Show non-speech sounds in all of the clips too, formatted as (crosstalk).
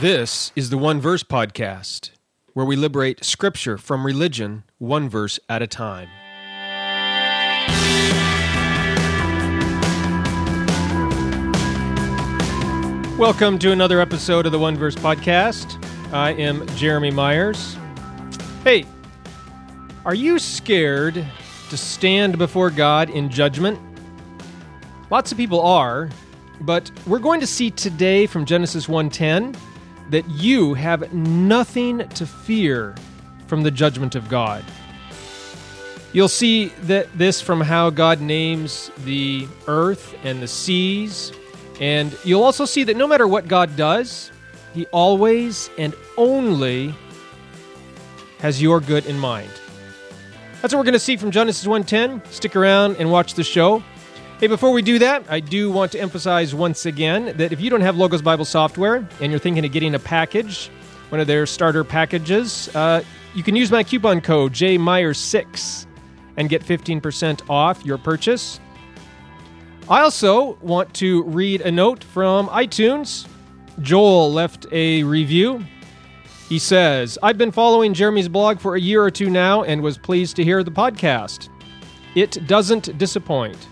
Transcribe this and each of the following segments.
This is the One Verse Podcast, where we liberate Scripture from religion one verse at a time. Welcome to another episode of the One Verse Podcast. I am Jeremy Myers. Hey, are you scared to stand before God in judgment? Lots of people are, but we're going to see today from Genesis 1:10 that you have nothing to fear from the judgment of God. You'll see that this from how God names the earth and the seas, and you'll also see that no matter what God does, he always and only has your good in mind. That's what we're going to see from Genesis 1:10. Stick around and watch the show. Hey, before we do that, I do want to emphasize once again that if you don't have Logos Bible software and you're thinking of getting a package, one of their starter packages, uh, you can use my coupon code JMyers6 and get 15% off your purchase. I also want to read a note from iTunes. Joel left a review. He says, I've been following Jeremy's blog for a year or two now and was pleased to hear the podcast. It doesn't disappoint.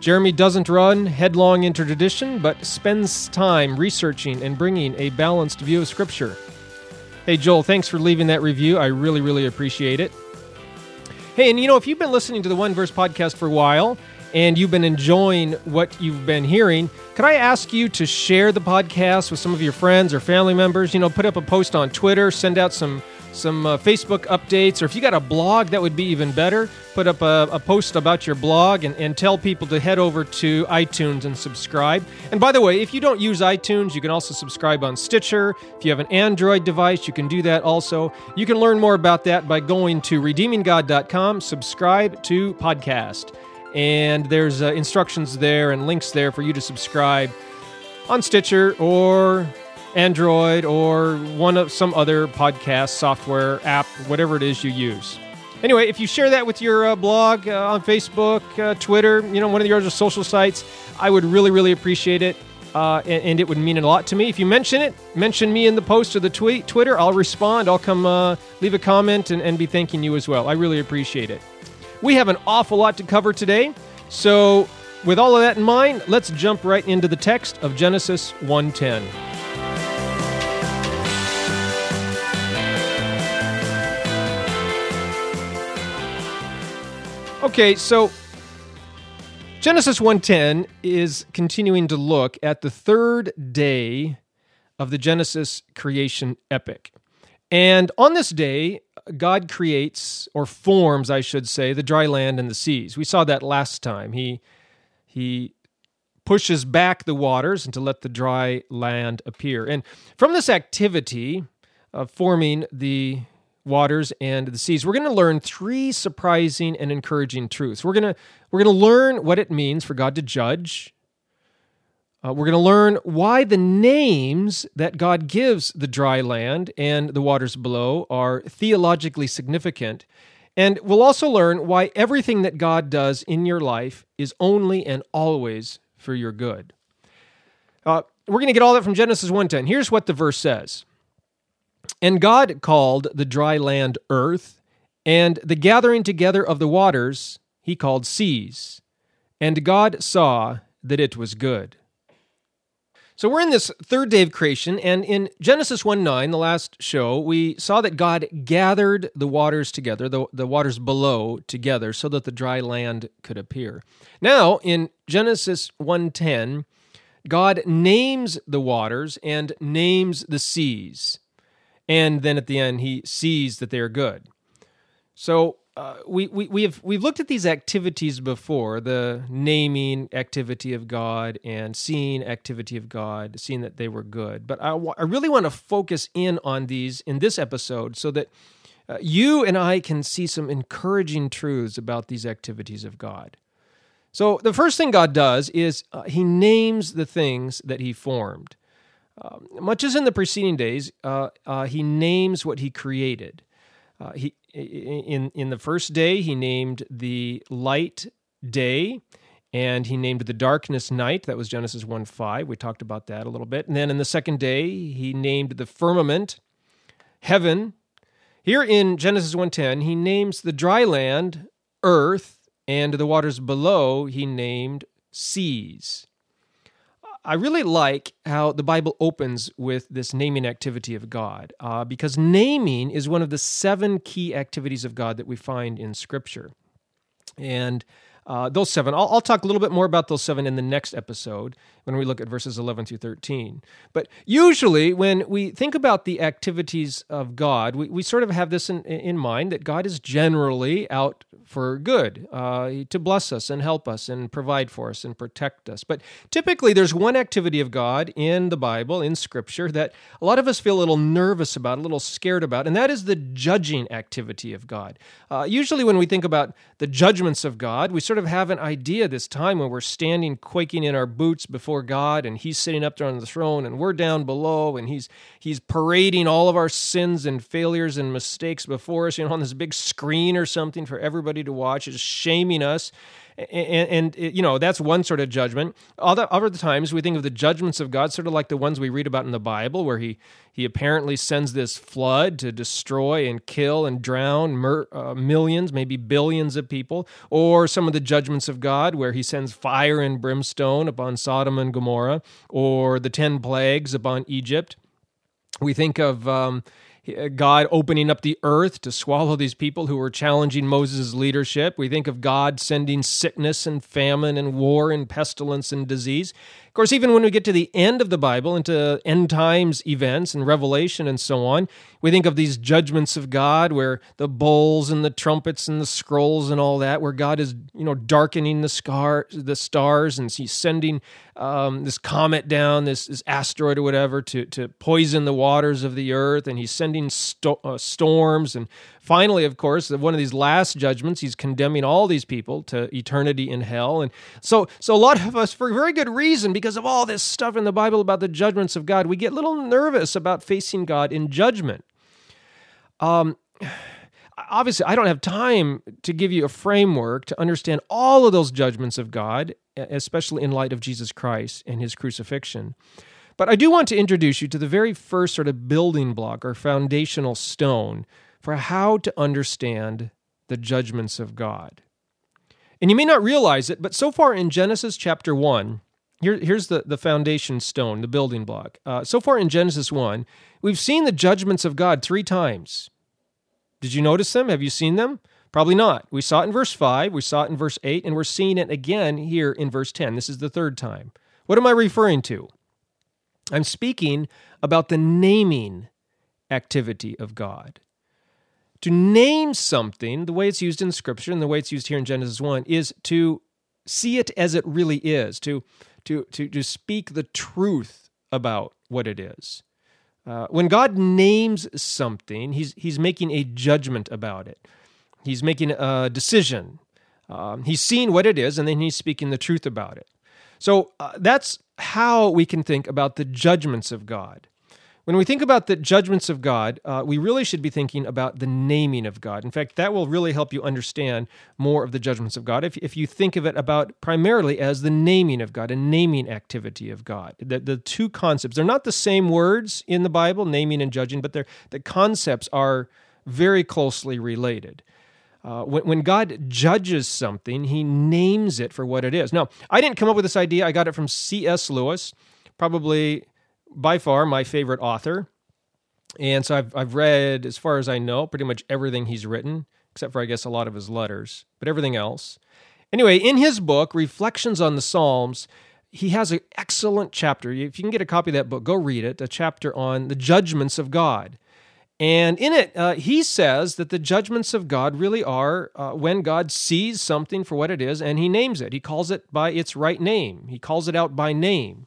Jeremy doesn't run headlong into tradition, but spends time researching and bringing a balanced view of Scripture. Hey, Joel, thanks for leaving that review. I really, really appreciate it. Hey, and you know, if you've been listening to the One Verse podcast for a while and you've been enjoying what you've been hearing, could I ask you to share the podcast with some of your friends or family members? You know, put up a post on Twitter, send out some some uh, Facebook updates, or if you got a blog, that would be even better. Put up a, a post about your blog and, and, tell people to head over to iTunes and subscribe. And by the way, if you don't use iTunes, you can also subscribe on Stitcher. If you have an Android device, you can do that also. You can learn more about that by going to redeeminggod.com, subscribe to podcast. And there's uh, instructions there and links there for you to subscribe on Stitcher or Android or one of some other podcast software app, whatever it is you use. Anyway, if you share that with your uh, blog uh, on Facebook, uh, Twitter, you know, one of your other social sites, I would really, really appreciate it. Uh, and, and, it would mean a lot to me. If you mention it, mention me in the post or the tweet, Twitter, I'll respond. I'll come uh, leave a comment and, and be thanking you as well. I really appreciate it. We have an awful lot to cover today. So, with all of that in mind, let's jump right into the text of Genesis 110. Okay, so Genesis 1:10 is continuing to look at the third day of the Genesis creation epic. And on this day, God creates or forms, I should say, the dry land and the seas. We saw that last time. He he pushes back the waters and to let the dry land appear. And from this activity of forming the waters and the seas. We're going to learn three surprising and encouraging truths. We're going to we're going to learn what it means for god to judge. Uh, we're going to learn why the names that god gives the dry land and the waters below are theologically significant. And we'll also learn why everything that god does in your life is only and always for your good. Uh, we're going to get all that from genesis 1.10 here's what the verse says and God called the dry land earth, and the gathering together of the waters he called seas. And God saw that it was good. So we're in this third day of creation, and in Genesis 1 9, the last show, we saw that God gathered the waters together, the, the waters below together, so that the dry land could appear. Now, in Genesis 1 10, God names the waters and names the seas and then at the end he sees that they are good. So uh, we, we, we have we've looked at these activities before the naming activity of God and seeing activity of God, seeing that they were good. But I, w- I really want to focus in on these in this episode so that uh, you and I can see some encouraging truths about these activities of God. So the first thing God does is uh, He names the things that He formed. Um, much as in the preceding days, uh, uh, he names what he created. Uh, he in in the first day he named the light day, and he named the darkness night. That was Genesis 1 5. We talked about that a little bit. And then in the second day, he named the firmament heaven. Here in Genesis 1:10, he names the dry land earth, and the waters below he named seas. I really like how the Bible opens with this naming activity of God, uh, because naming is one of the seven key activities of God that we find in Scripture. And uh, those seven, I'll, I'll, talk a little bit more about those seven in the next episode when we look at verses 11 through 13. But usually, when we think about the activities of God, we, we sort of have this in, in mind that God is generally out for good, uh, to bless us and help us and provide for us and protect us. But typically, there's one activity of God in the Bible, in Scripture, that a lot of us feel a little nervous about, a little scared about, and that is the judging activity of God. Uh, usually, when we think about the judgments of God, we sort of have an idea this time when we're standing quaking in our boots before God, and He's sitting up there on the throne, and we're down below, and He's He's parading all of our sins and failures and mistakes before us, you know, on this big screen or something for everybody to watch is shaming us. And, and, you know that's one sort of judgment. Other other times we think of the judgments of God, sort of like the ones we read about in the Bible, where he he apparently sends this flood to destroy and kill and drown mur- uh, millions, maybe billions of people, or some of the judgments of God, where he sends fire and brimstone upon Sodom and Gomorrah, or the ten plagues upon Egypt. We think of um, Uh, God opening up the earth to swallow these people who were challenging Moses' leadership. We think of God sending sickness and famine and war and pestilence and disease. Of course, even when we get to the end of the Bible, into end times events and Revelation and so on, we think of these judgments of God where the bowls and the trumpets and the scrolls and all that, where God is, you know, darkening the scar, the stars, and He's sending um, this comet down, this, this asteroid or whatever, to to poison the waters of the earth, and He's sending sto- uh, storms and finally, of course, one of these last judgments, he's condemning all these people to eternity in hell. And so, so a lot of us, for very good reason, because of all this stuff in the Bible about the judgments of God, we get a little nervous about facing God in judgment. Um, (sighs) obviously, I don't have time to give you a framework to understand all of those judgments of God, especially in light of Jesus Christ and his crucifixion. But I do want to introduce you to the very first sort of building block or foundational stone for how to understand the judgments of God. And you may not realize it, but so far in Genesis chapter 1, here, here's the, the foundation stone, the building block. Uh, so far in Genesis 1, we've seen the judgments of God three times. Did you notice them? Have you seen them? Probably not. We saw it in verse 5, we saw it in verse 8, and we're seeing it again here in verse 10. This is the third time. What am I referring to? I'm speaking about the naming activity of God to name something, the way it's used in Scripture and the way it's used here in Genesis 1, is to see it as it really is, to, to, to, to speak the truth about what it is. Uh, when God names something, he's, he's making a judgment about it, he's making a decision. Um, he's seeing what it is, and then he's speaking the truth about it. So uh, that's how we can think about the judgments of God. When we think about the judgments of God, uh, we really should be thinking about the naming of God. In fact, that will really help you understand more of the judgments of God if, if you think of it about primarily as the naming of God, a naming activity of God. The, the two concepts, they're not the same words in the Bible, naming and judging, but the concepts are very closely related. Uh, when, when, God judges something, he names it for what it is. Now, I didn't come up with this idea. I got it from C.S. Lewis, probably by far my favorite author. And so I've, I've read, as far as I know, pretty much everything he's written, except for, I guess, a lot of his letters, but everything else. Anyway, in his book, Reflections on the Psalms, he has an excellent chapter. If you can get a copy of that book, go read it. A chapter on the judgments of God. And in it, uh, he says that the judgments of God really are uh, when God sees something for what it is and he names it. He calls it by its right name, he calls it out by name.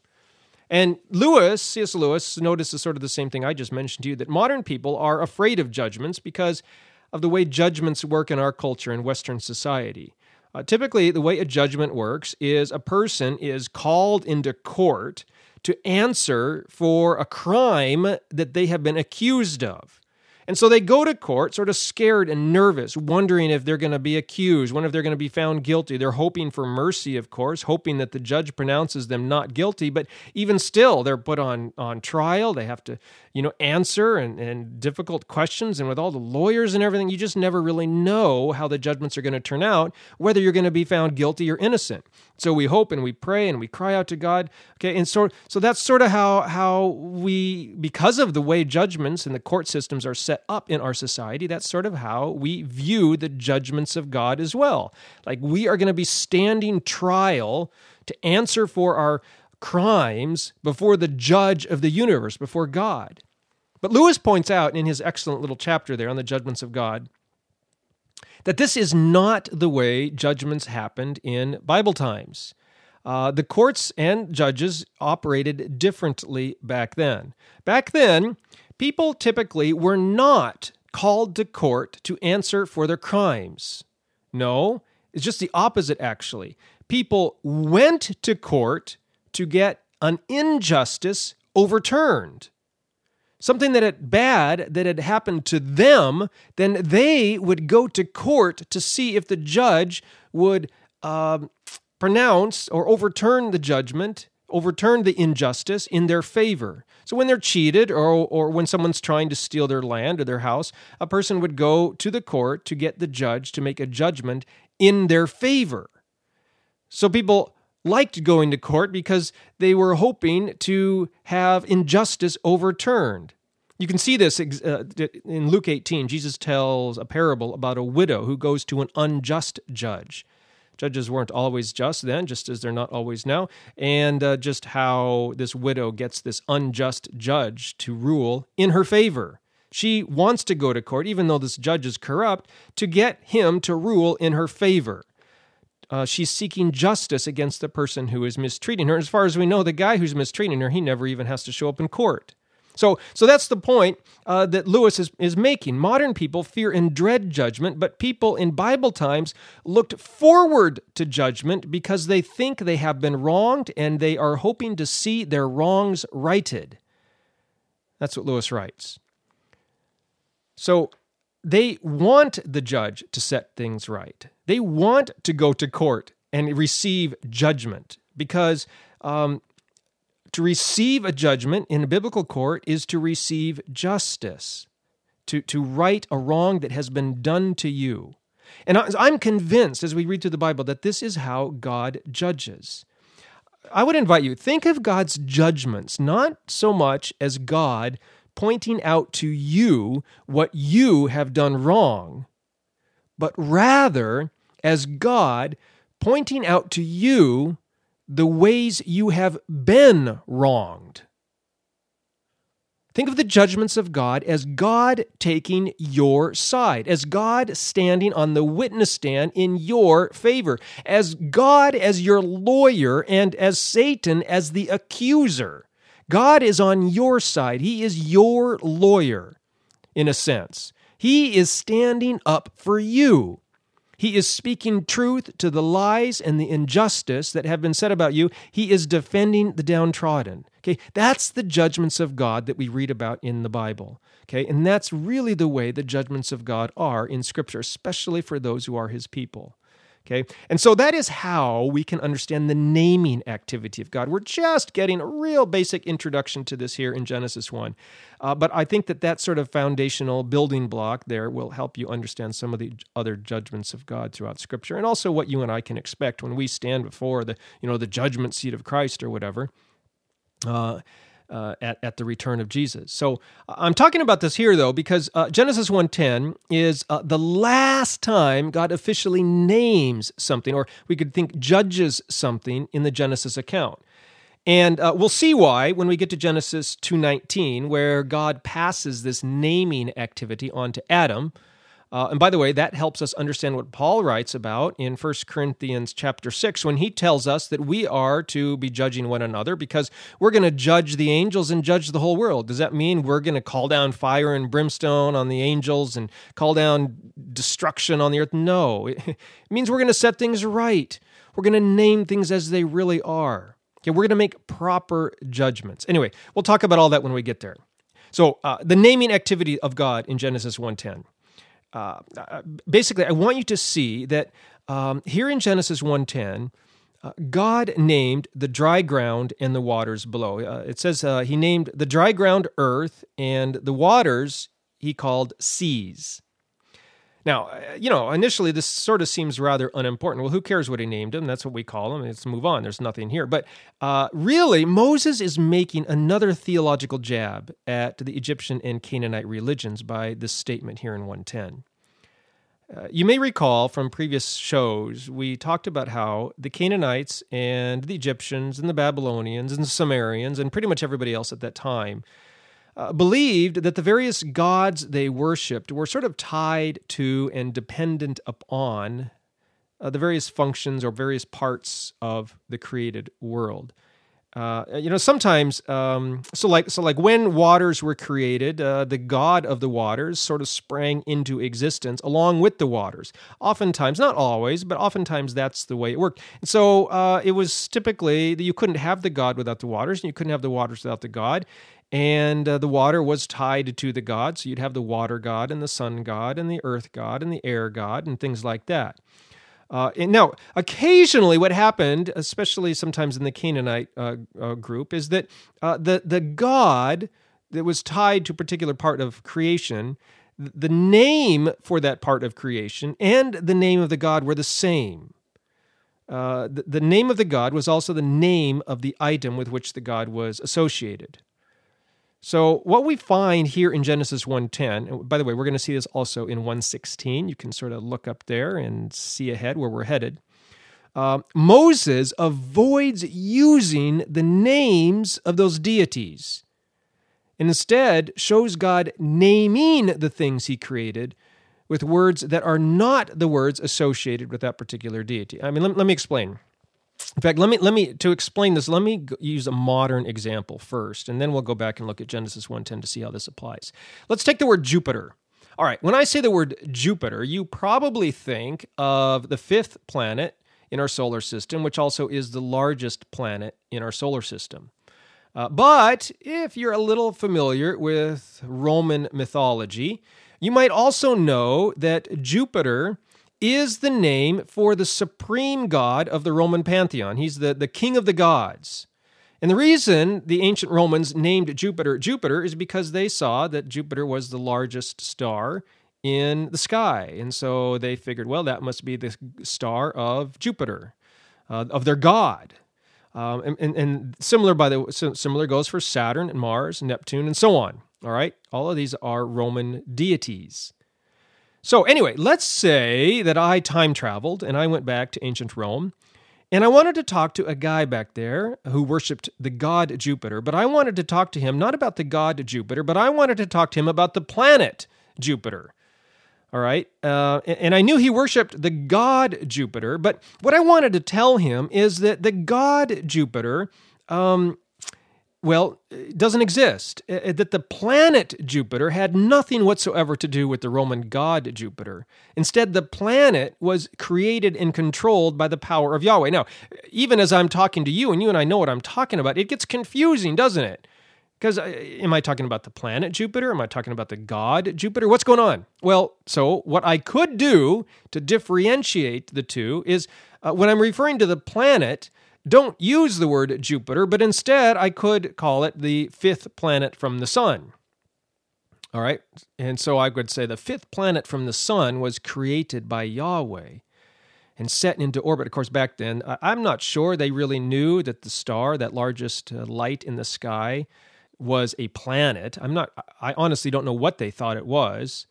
And Lewis, C.S. Lewis, notices sort of the same thing I just mentioned to you that modern people are afraid of judgments because of the way judgments work in our culture in Western society. Uh, typically, the way a judgment works is a person is called into court to answer for a crime that they have been accused of. And so they go to court sort of scared and nervous, wondering if they're going to be accused, wondering if they're going to be found guilty. They're hoping for mercy, of course, hoping that the judge pronounces them not guilty. But even still, they're put on, on trial. They have to, you know, answer and, and difficult questions. And with all the lawyers and everything, you just never really know how the judgments are going to turn out, whether you're going to be found guilty or innocent. So we hope and we pray and we cry out to God. Okay, and so so that's sort of how how we because of the way judgments and the court systems are set up in our society, that's sort of how we view the judgments of God as well. Like we are going to be standing trial to answer for our crimes before the judge of the universe, before God. But Lewis points out in his excellent little chapter there on the judgments of God that this is not the way judgments happened in Bible times. Uh, the courts and judges operated differently back then. Back then, people typically were not called to court to answer for their crimes. No, it's just the opposite, actually. People went to court to get an injustice overturned something that had bad that had happened to them, then they would go to court to see if the judge would uh, pronounce or overturn the judgment, overturn the injustice in their favor. So when they're cheated or, or when someone's trying to steal their land or their house, a person would go to the court to get the judge to make a judgment in their favor. So people liked going to court because they were hoping to have injustice overturned. You can see this uh, in Luke 18. Jesus tells a parable about a widow who goes to an unjust judge. Judges weren't always just then, just as they're not always now, and uh, just how this widow gets this unjust judge to rule in her favor. She wants to go to court, even though this judge is corrupt, to get him to rule in her favor uh, she's seeking justice against the person who is mistreating her. As far as we know, the guy who's mistreating her, he never even has to show up in court. So, so that's the point uh, that Lewis is, is making. Modern people fear and dread judgment, but people in Bible times looked forward to judgment because they think they have been wronged and they are hoping to see their wrongs righted. That's what Lewis writes. So, they want the judge to set things right. They want to go to court and receive judgment because um, to receive a judgment in a biblical court is to receive justice, to, to right a wrong that has been done to you. And I'm convinced as we read through the Bible that this is how God judges. I would invite you, think of God's judgments not so much as God pointing out to you what you have done wrong, but rather as God pointing out to you the ways you have been wronged. Think of the judgments of God as God taking your side, as God standing on the witness stand in your favor, as God as your lawyer, and as Satan as the accuser. God is on your side. He is your lawyer, in a sense. He is standing up for you. He is speaking truth to the lies and the injustice that have been said about you. He is defending the downtrodden. Okay, that's the judgments of God that we read about in the Bible. Okay, and that's really the way the judgments of God are in Scripture, especially for those who are His people. Okay. And so that is how we can understand the naming activity of God. We're just getting a real basic introduction to this here in Genesis 1. Uh, but I think that that sort of foundational building block there will help you understand some of the other judgments of God throughout Scripture and also what you and I can expect when we stand before the, you know, the judgment seat of Christ or whatever. Uh, uh, at, at the return of Jesus. So uh, I'm talking about this here though because uh, Genesis 1:10 is uh, the last time God officially names something, or we could think judges something in the Genesis account. And uh, we'll see why when we get to Genesis 2:19, where God passes this naming activity on to Adam. Uh, and by the way, that helps us understand what Paul writes about in 1 Corinthians chapter 6 when he tells us that we are to be judging one another because we're going to judge the angels and judge the whole world. Does that mean we're going to call down fire and brimstone on the angels and call down destruction on the earth? No. (laughs) It means we're going to set things right. We're going to name things as they really are. Okay, we're going to make proper judgments. Anyway, we'll talk about all that when we get there. So uh, the naming activity of God in Genesis 1:10. Uh, uh, basically, I want you to see that um, here in Genesis 1:10, uh, God named the dry ground and the waters below. Uh, it says uh, he named the dry ground earth and the waters he called seas. Now, uh, you know, initially this sort of seems rather unimportant. Well, who cares what he named them? That's what we call them. Let's move on. There's nothing here. But uh, really, Moses is making another theological jab at the Egyptian and Canaanite religions by this statement here in 110. Uh, you may recall from previous shows, we talked about how the Canaanites and the Egyptians and the Babylonians and the Sumerians and pretty much everybody else at that time uh, believed that the various gods they worshiped were sort of tied to and dependent upon uh, the various functions or various parts of the created world. Uh, you know, sometimes, um, so like, so like when waters were created, uh, the god of the waters sort of sprang into existence along with the waters. Oftentimes, not always, but oftentimes that's the way it worked. And so uh, it was typically that you couldn't have the god without the waters, and you couldn't have the waters without the god and uh, the water was tied to the gods. So you'd have the water god and the sun god and the earth god and the air god and things like that. Uh, now, occasionally, what happened, especially sometimes in the Canaanite uh, uh, group, is that uh, the the god that was tied to a particular part of creation, the name for that part of creation and the name of the god were the same. Uh, the, the name of the god was also the name of the item with which the god was associated. So what we find here in Genesis 1:10, by the way, we're going to see this also in 116. You can sort of look up there and see ahead where we're headed. Uh, Moses avoids using the names of those deities and instead shows God naming the things he created with words that are not the words associated with that particular deity. I mean, let, let me explain. In fact, let me let me to explain this. Let me use a modern example first, and then we'll go back and look at Genesis 1:10 to see how this applies. Let's take the word Jupiter. All right, when I say the word Jupiter, you probably think of the fifth planet in our solar system, which also is the largest planet in our solar system. Uh, but if you're a little familiar with Roman mythology, you might also know that Jupiter is the name for the supreme god of the Roman pantheon. He's the, the king of the gods. And the reason the ancient Romans named Jupiter Jupiter is because they saw that Jupiter was the largest star in the sky. And so they figured, well, that must be the star of Jupiter, uh, of their god. Um, and, and, and, similar by the similar goes for Saturn and Mars, Neptune, and so on. All right, all of these are Roman deities. So, anyway, let's say that I time traveled and I went back to ancient Rome. And I wanted to talk to a guy back there who worshiped the god Jupiter, but I wanted to talk to him not about the god Jupiter, but I wanted to talk to him about the planet Jupiter. All right. Uh, and I knew he worshiped the god Jupiter, but what I wanted to tell him is that the god Jupiter um, well, it doesn't exist. That the planet Jupiter had nothing whatsoever to do with the Roman god Jupiter. Instead, the planet was created and controlled by the power of Yahweh. Now, even as I'm talking to you, and you and I know what I'm talking about, it gets confusing, doesn't it? Because uh, am I talking about the planet Jupiter? Am I talking about the god Jupiter? What's going on? Well, so what I could do to differentiate the two is uh, when I'm referring to the planet, don't use the word Jupiter, but instead I could call it the fifth planet from the sun. All right. And so I would say the fifth planet from the sun was created by Yahweh and set into orbit. Of course, back then, I'm not sure they really knew that the star, that largest uh, light in the sky, was a planet. I'm not, I honestly don't know what they thought it was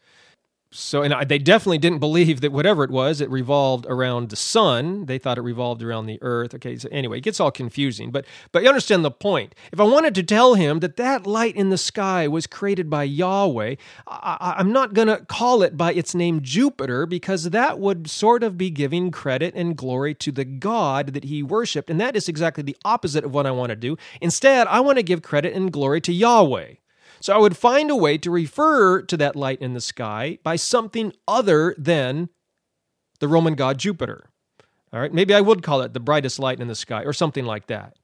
so and I, they definitely didn't believe that whatever it was it revolved around the sun. They thought it revolved around the earth. Okay so anyway it gets all confusing but but you understand the point. If i wanted to tell him that that light in the sky was created by yahweh I, i'm not going to call it by its name jupiter because that would sort of be giving credit and glory to the god that he worshiped and that is exactly the opposite of what i want to do. Instead i want to give credit and glory to yahweh so I would find a way to refer to that light in the sky by something other than the Roman god Jupiter. All right, maybe I would call it the brightest light in the sky or something like that.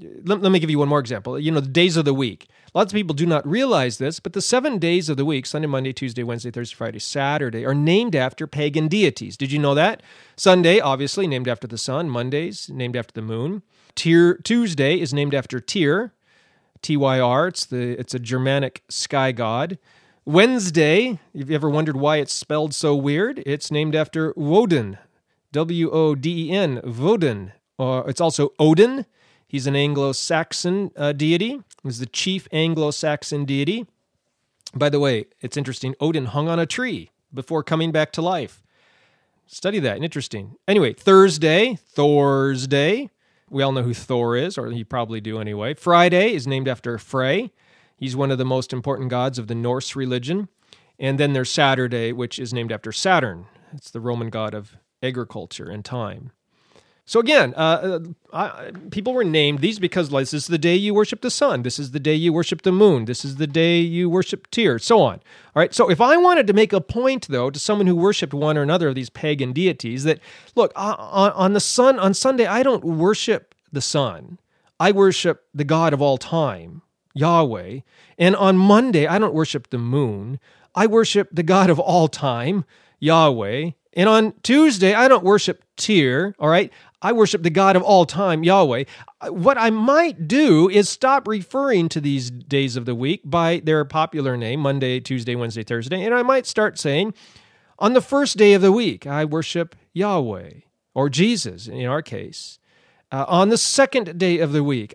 let, let me give you one more example. You know, the days of the week. Lots of people do not realize this, but the seven days of the week Sunday, Monday, Tuesday, Wednesday, Thursday, Friday, Saturday are named after pagan deities. Did you know that? Sunday, obviously, named after the sun. Mondays, named after the moon. Tyr, Tuesday is named after Tyr, T Y R. It's, the, it's a Germanic sky god. Wednesday, have you ever wondered why it's spelled so weird? It's named after Woden, W O D E N, Woden. Uh, it's also Odin. He's an Anglo Saxon uh, deity. He's the chief Anglo Saxon deity. By the way, it's interesting. Odin hung on a tree before coming back to life. Study that. Interesting. Anyway, Thursday, Thursday. We all know who Thor is, or you probably do anyway. Friday is named after Frey. He's one of the most important gods of the Norse religion. And then there's Saturday, which is named after Saturn. It's the Roman god of agriculture and time. So again, uh, uh, people were named these because like, this is the day you worship the sun. This is the day you worship the moon. This is the day you worship Tyr, so on. All right. So if I wanted to make a point, though, to someone who worshipped one or another of these pagan deities, that look uh, on, on the sun on Sunday, I don't worship the sun. I worship the God of all time, Yahweh. And on Monday, I don't worship the moon. I worship the God of all time, Yahweh. And on Tuesday, I don't worship Tyr, all right? I worship the God of all time, Yahweh. What I might do is stop referring to these days of the week by their popular name, Monday, Tuesday, Wednesday, Thursday, and I might start saying, on the first day of the week, I worship Yahweh, or Jesus in our case. Uh, on the second day of the week,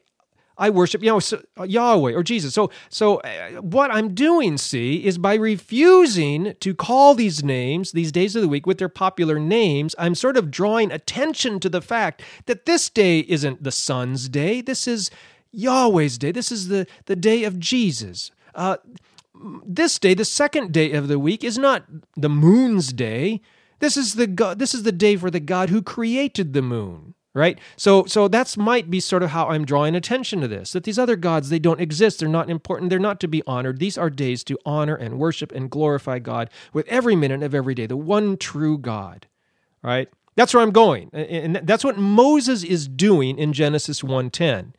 I worship you know, so, uh, Yahweh or Jesus. So, so uh, what I'm doing, see, is by refusing to call these names, these days of the week, with their popular names, I'm sort of drawing attention to the fact that this day isn't the sun's day. This is Yahweh's day. This is the, the day of Jesus. Uh, this day, the second day of the week, is not the moon's day. This is the God, this is the day for the God who created the moon right? So so that's might be sort of how i'm drawing attention to this that these other gods they don't exist. They're not important. They're not to be honored. These are days to honor and worship and glorify god with every minute of every day the one true god right? That's where i'm going and that's what moses is doing in genesis 1.10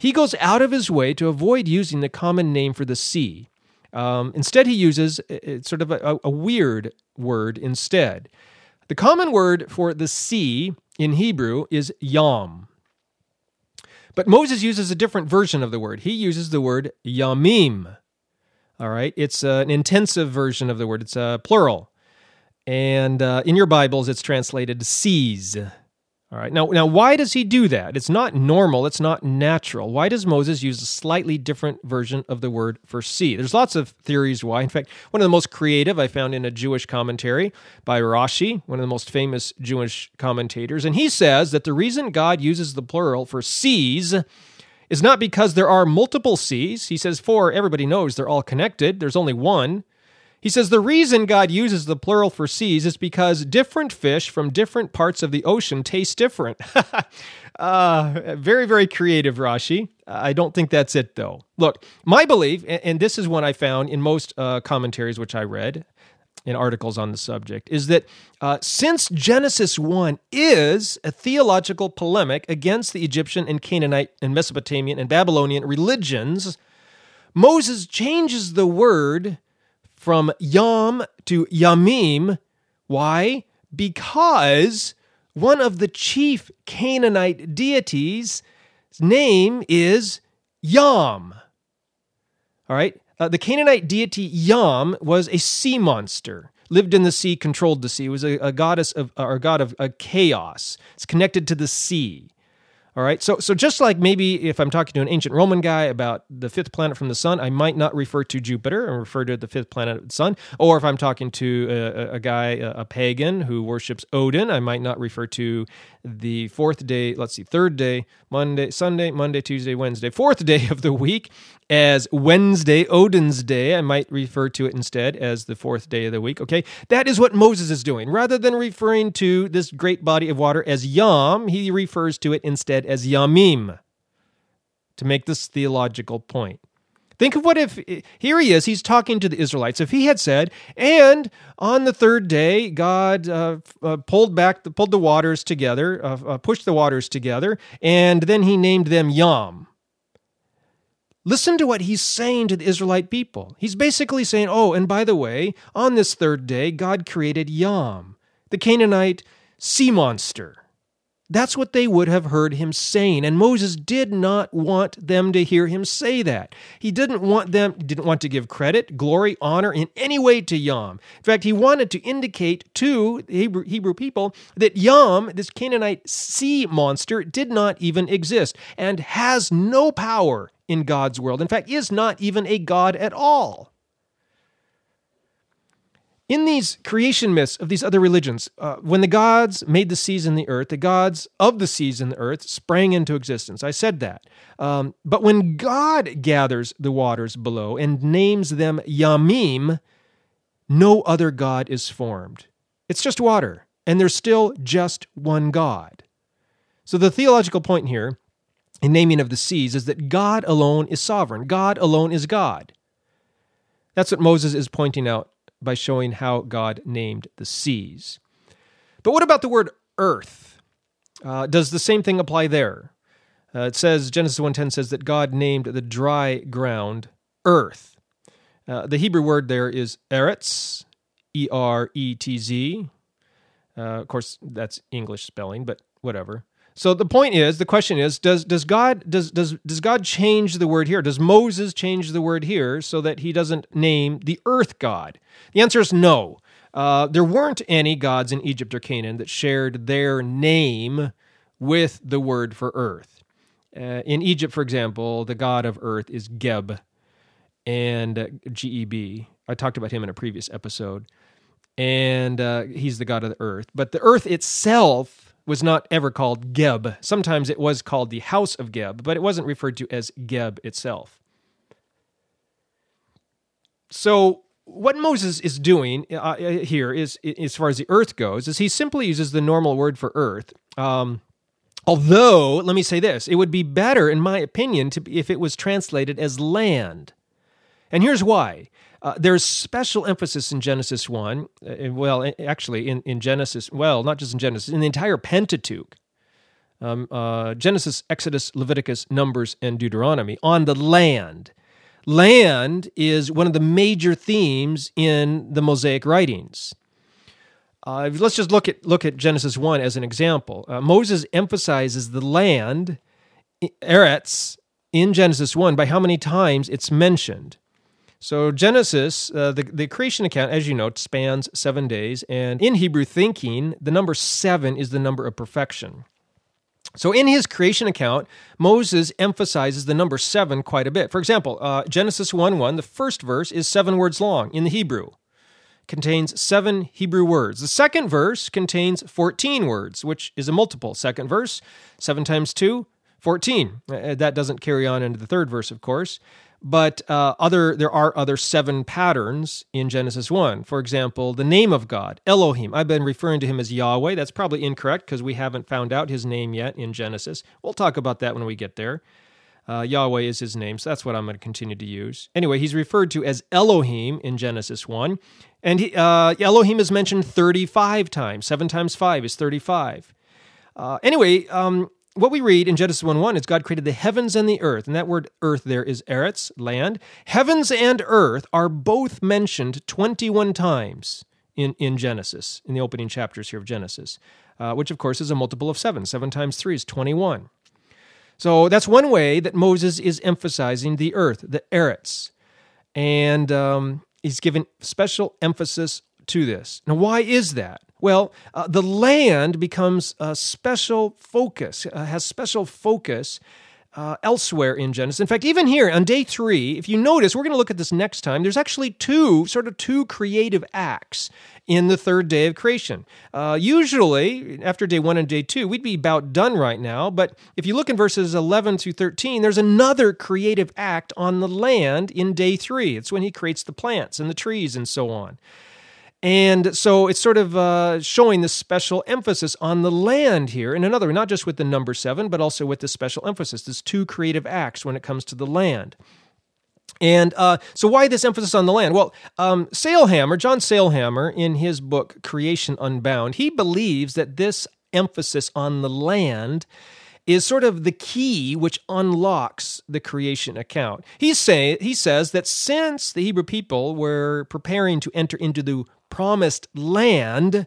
he goes out of his way to avoid using the common name for the sea. Um, instead he uses sort of a, a weird word instead the common word for the sea in Hebrew is yam. But Moses uses a different version of the word. He uses the word yamim. All right, it's uh, an intensive version of the word. It's a uh, plural, and uh, in your Bibles, it's translated seas. All right. Now, now, why does he do that? It's not normal. It's not natural. Why does Moses use a slightly different version of the word for sea? There's lots of theories why. In fact, one of the most creative I found in a Jewish commentary by Rashi, one of the most famous Jewish commentators, and he says that the reason God uses the plural for seas is not because there are multiple seas. He says, for everybody knows they're all connected. There's only one. He says the reason God uses the plural for seas is because different fish from different parts of the ocean taste different. (laughs) uh, very, very creative, Rashi. I don't think that's it, though. Look, my belief, and this is one I found in most uh, commentaries which I read in articles on the subject, is that uh, since Genesis 1 is a theological polemic against the Egyptian and Canaanite and Mesopotamian and Babylonian religions, Moses changes the word from Yom to Yamim. Why? Because one of the chief Canaanite deities' name is Yam. All right? Uh, the Canaanite deity Yam was a sea monster, lived in the sea, controlled the sea. It was a, a goddess of, or god of chaos. It's connected to the sea. All right. So, so just like maybe if I'm talking to an ancient Roman guy about the fifth planet from the sun, I might not refer to Jupiter and refer to the fifth planet of the sun. Or if I'm talking to a, a guy, a, a pagan who worships Odin, I might not refer to the fourth day, let's see, third day, Monday, Sunday, Monday, Tuesday, Wednesday, fourth (laughs) day of the week as Wednesday, Odin's Day. I might refer to it instead as the fourth day of the week. Okay. That is what Moses is doing. Rather than referring to this great body of water as Yam, he refers to it instead as Yamim to make this theological point. Think of what if, here he is, he's talking to the Israelites. If he had said, and on the third day, God uh, uh, pulled back, the, pulled the waters together, uh, uh pushed the waters together, and then he named them Yam. Listen to what he's saying to the Israelite people. He's basically saying, oh, and by the way, on this third day, God created Yam, the Canaanite sea monster. That's what they would have heard him saying. And Moses did not want them to hear him say that. He didn't want them, didn't want to give credit, glory, honor in any way to Yam. In fact, he wanted to indicate to the Hebrew, Hebrew people that Yam, this Canaanite sea monster, did not even exist and has no power in God's world. In fact, is not even a God at all. In these creation myths of these other religions, uh, when the gods made the seas and the earth, the gods of the seas and the earth sprang into existence. I said that. Um, but when God gathers the waters below and names them Yamim, no other God is formed. It's just water, and there's still just one God. So the theological point here in naming of the seas is that God alone is sovereign, God alone is God. That's what Moses is pointing out by showing how God named the seas. But what about the word earth? Uh, does the same thing apply there? Uh, it says Genesis 1:10 says that God named the dry ground earth. Uh, the Hebrew word there is eretz, E R E T Z. Uh, of course, that's English spelling, but whatever. So the point is, the question is, does does God does does does God change the word here? Does Moses change the word here so that he doesn't name the earth god? The answer is no. Uh, there weren't any gods in Egypt or Canaan that shared their name with the word for earth. Uh, in Egypt, for example, the god of earth is Geb, and uh, G E B. I talked about him in a previous episode, and uh, he's the god of the earth. But the earth itself was not ever called Geb. Sometimes it was called the House of Geb, but it wasn't referred to as Geb itself. So, what Moses is doing uh, uh, here is, as far as the earth goes, is he simply uses the normal word for earth. Um, although, let me say this: it would be better, in my opinion, to if it was translated as land. And here's why. Uh, there's special emphasis in Genesis 1, uh, well, actually, in, in Genesis, well, not just in Genesis, in the entire Pentateuch, um, uh, Genesis, Exodus, Leviticus, Numbers, and Deuteronomy, on the land. Land is one of the major themes in the Mosaic writings. Uh, let's just look at look at Genesis one as an example. Uh, Moses emphasizes the land, Eretz, in Genesis one by how many times it's mentioned. So Genesis, uh, the, the creation account, as you know, spans seven days. And in Hebrew thinking, the number seven is the number of perfection. So in his creation account, Moses emphasizes the number seven quite a bit. For example, uh, Genesis 1 1, the first verse is seven words long in the Hebrew. Contains seven Hebrew words. The second verse contains 14 words, which is a multiple. Second verse, seven times two, 14. Uh, that doesn't carry on into the third verse, of course. But uh, other there are other seven patterns in Genesis 1. For example, the name of God, Elohim. I've been referring to him as Yahweh. That's probably incorrect because we haven't found out his name yet in Genesis. We'll talk about that when we get there. Uh, Yahweh is his name, so that's what I'm going to continue to use. Anyway, he's referred to as Elohim in Genesis 1. And he, uh, Elohim is mentioned 35 times. 7 times 5 is 35. Uh, anyway, um, what we read in Genesis 1 1 is God created the heavens and the earth. And that word earth there is eretz, land. Heavens and earth are both mentioned 21 times in, in Genesis, in the opening chapters here of Genesis, uh, which of course is a multiple of seven. Seven times three is 21. So that's one way that Moses is emphasizing the earth, the eretz. And um, he's given special emphasis to this. Now, why is that? Well, uh, the land becomes a special focus, uh, has special focus uh, elsewhere in Genesis. In fact, even here on day three, if you notice, we're going to look at this next time. There's actually two, sort of two creative acts in the third day of creation. Uh, usually, after day one and day two, we'd be about done right now. But if you look in verses 11 through 13, there's another creative act on the land in day three. It's when he creates the plants and the trees and so on. And so it's sort of uh, showing this special emphasis on the land here. In another, way, not just with the number seven, but also with this special emphasis, this two creative acts when it comes to the land. And uh, so, why this emphasis on the land? Well, um, Sailhamer, John Sailhamer, in his book Creation Unbound, he believes that this emphasis on the land is sort of the key which unlocks the creation account. He say he says that since the Hebrew people were preparing to enter into the promised land,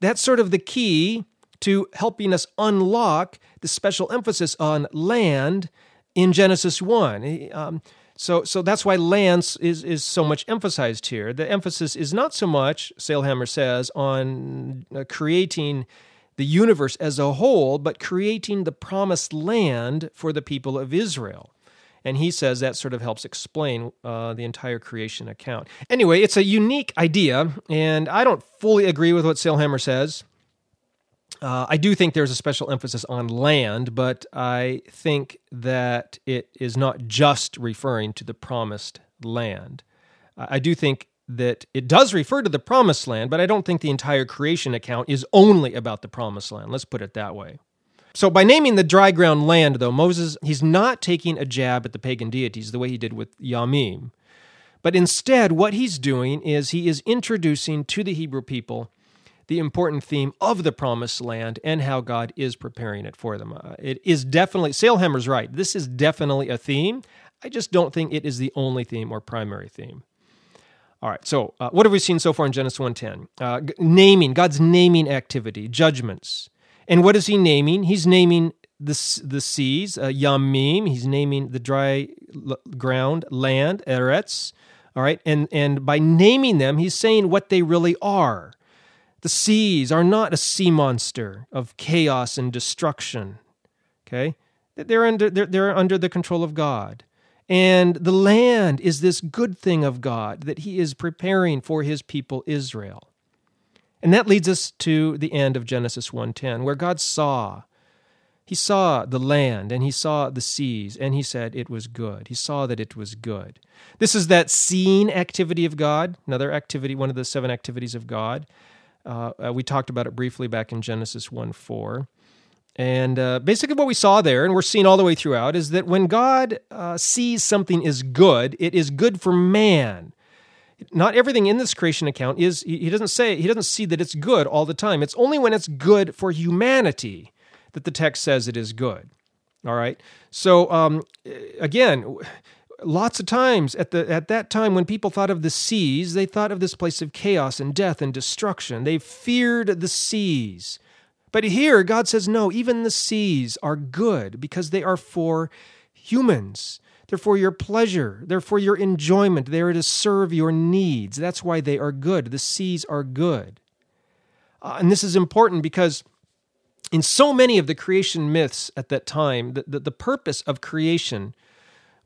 that's sort of the key to helping us unlock the special emphasis on land in Genesis 1. Um, so, so that's why land is, is so much emphasized here. The emphasis is not so much, Sailhamer says, on uh, creating the universe as a whole, but creating the promised land for the people of Israel. And he says that sort of helps explain uh, the entire creation account. Anyway, it's a unique idea, and I don't fully agree with what Sailhamer says. Uh, I do think there's a special emphasis on land, but I think that it is not just referring to the promised land. I do think that it does refer to the promised land, but I don't think the entire creation account is only about the promised land. Let's put it that way. So by naming the dry ground land, though, Moses, he's not taking a jab at the pagan deities the way he did with Yamim. But instead, what he's doing is he is introducing to the Hebrew people the important theme of the promised land and how God is preparing it for them. Uh, it is definitely, Sailhamer's right. This is definitely a theme. I just don't think it is the only theme or primary theme. All right, so uh, what have we seen so far in Genesis 1.10? Uh, naming, God's naming activity, judgments. And what is he naming? He's naming the, the seas, uh, Yamim. He's naming the dry l- ground, land, Eretz. All right, and, and by naming them, he's saying what they really are. The seas are not a sea monster of chaos and destruction. Okay? They're under, they're, they're under the control of God. And the land is this good thing of God that He is preparing for His people Israel. And that leads us to the end of Genesis 1:10, where God saw. He saw the land and he saw the seas, and he said it was good. He saw that it was good. This is that seeing activity of God, another activity, one of the seven activities of God. Uh, uh, we talked about it briefly back in Genesis 1 4. And uh, basically, what we saw there, and we're seeing all the way throughout, is that when God uh, sees something is good, it is good for man. Not everything in this creation account is, he doesn't say, he doesn't see that it's good all the time. It's only when it's good for humanity that the text says it is good. All right. So, um, again, lots of times at the at that time when people thought of the seas, they thought of this place of chaos and death and destruction. They feared the seas. But here God says no, even the seas are good because they are for humans. They're for your pleasure. They're for your enjoyment. They are to serve your needs. That's why they are good. The seas are good. Uh, and this is important because in so many of the creation myths at that time, the, the, the purpose of creation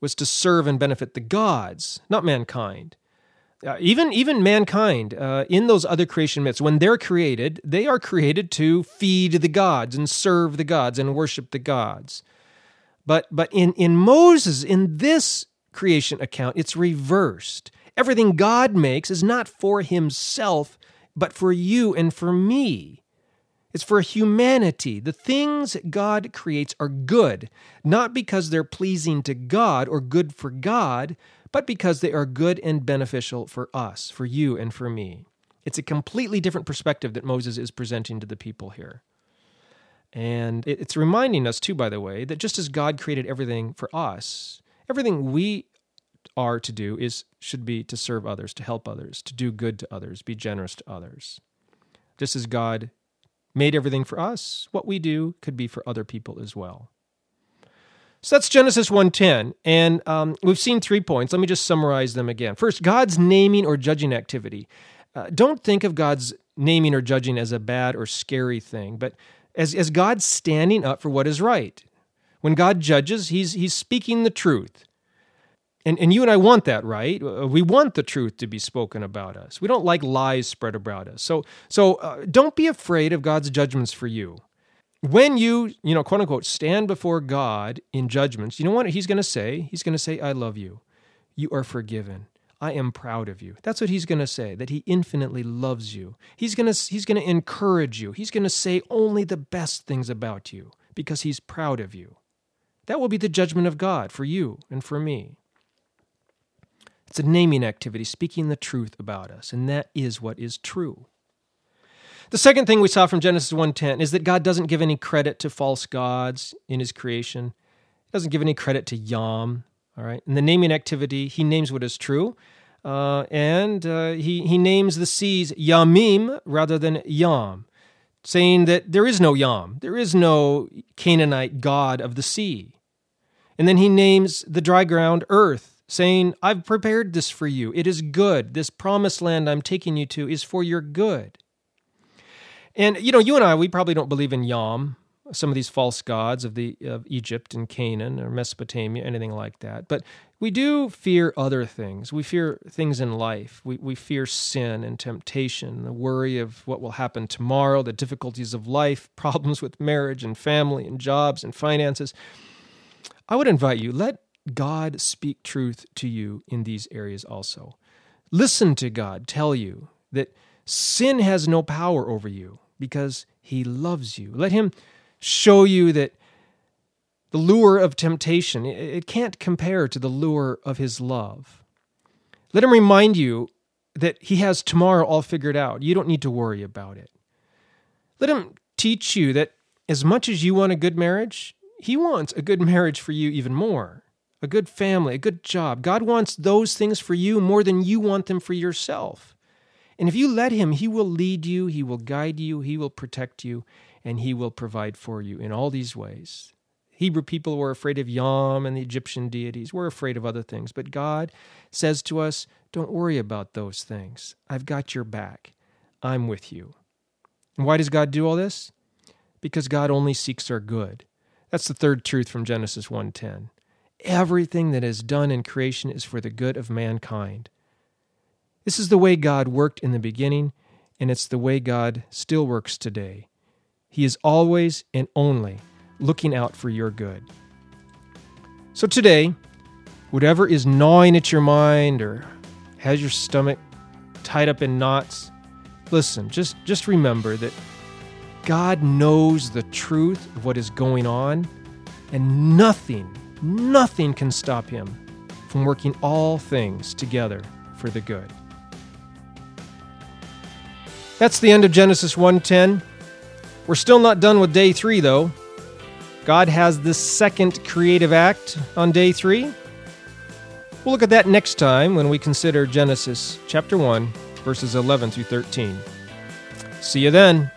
was to serve and benefit the gods, not mankind. Uh, even even mankind uh, in those other creation myths, when they're created, they are created to feed the gods and serve the gods and worship the gods. But but in in Moses, in this creation account, it's reversed. Everything God makes is not for Himself, but for you and for me. It's for humanity. The things God creates are good, not because they're pleasing to God or good for God, but because they are good and beneficial for us, for you and for me. It's a completely different perspective that Moses is presenting to the people here. And it's reminding us, too, by the way, that just as God created everything for us, everything we are to do is should be to serve others, to help others, to do good to others, be generous to others. Just as God made everything for us, what we do could be for other people as well. So that's Genesis 1:10, and um, we've seen three points. Let me just summarize them again. First, God's naming or judging activity. Uh, don't think of God's naming or judging as a bad or scary thing, but as, as God standing up for what is right. When God judges, he's, he's speaking the truth. And, and you and I want that, right? Uh, we want the truth to be spoken about us. We don't like lies spread about us. So, so uh, don't be afraid of God's judgments for you. When you, you know, quote unquote, stand before God in judgments, you know what He's going to say? He's going to say, I love you. You are forgiven. I am proud of you. That's what he's going to say, that he infinitely loves you. He's going to he's going to encourage you. He's going to say only the best things about you because he's proud of you. That will be the judgment of God for you and for me. It's a naming activity, speaking the truth about us, and that is what is true. The second thing we saw from Genesis 1:10 is that God doesn't give any credit to false gods in his creation. He doesn't give any credit to Yam, all right? In the naming activity, he names what is true. Uh, and uh, he, he names the seas Yamim rather than Yam, saying that there is no Yam, there is no Canaanite god of the sea. And then he names the dry ground earth, saying, I've prepared this for you. It is good. This promised land I'm taking you to is for your good. And, you know, you and I, we probably don't believe in Yam, some of these false gods of the of Egypt and Canaan or Mesopotamia, anything like that. But we do fear other things. We fear things in life. We, we fear sin and temptation, the worry of what will happen tomorrow, the difficulties of life, (laughs) problems with marriage and family and jobs and finances. I would invite you, let God speak truth to you in these areas also. Listen to God tell you that sin has no power over you because he loves you. Let him show you that the lure of temptation, it can't compare to the lure of his love. Let him remind you that he has tomorrow all figured out. You don't need to worry about it. Let him teach you that as much as you want a good marriage, he wants a good marriage for you even more. A good family, a good job. God wants those things for you more than you want them for yourself. And if you let him, he will lead you, he will guide you, he will protect you, and he will provide for you in all these ways. Hebrew people were afraid of Yam and the Egyptian deities. We're afraid of other things. But God says to us, Don't worry about those things. I've got your back. I'm with you. And why does God do all this? Because God only seeks our good. That's the third truth from Genesis 1:10. Everything that is done in creation is for the good of mankind. This is the way God worked in the beginning, and it's the way God still works today. He is always and only looking out for your good. So today, whatever is gnawing at your mind or has your stomach tied up in knots, listen, just, just remember that God knows the truth of what is going on, and nothing, nothing can stop him from working all things together for the good. That's the end of Genesis 1:10. We're still not done with day 3 though. God has this second creative act on day 3. We'll look at that next time when we consider Genesis chapter 1 verses 11 through 13. See you then.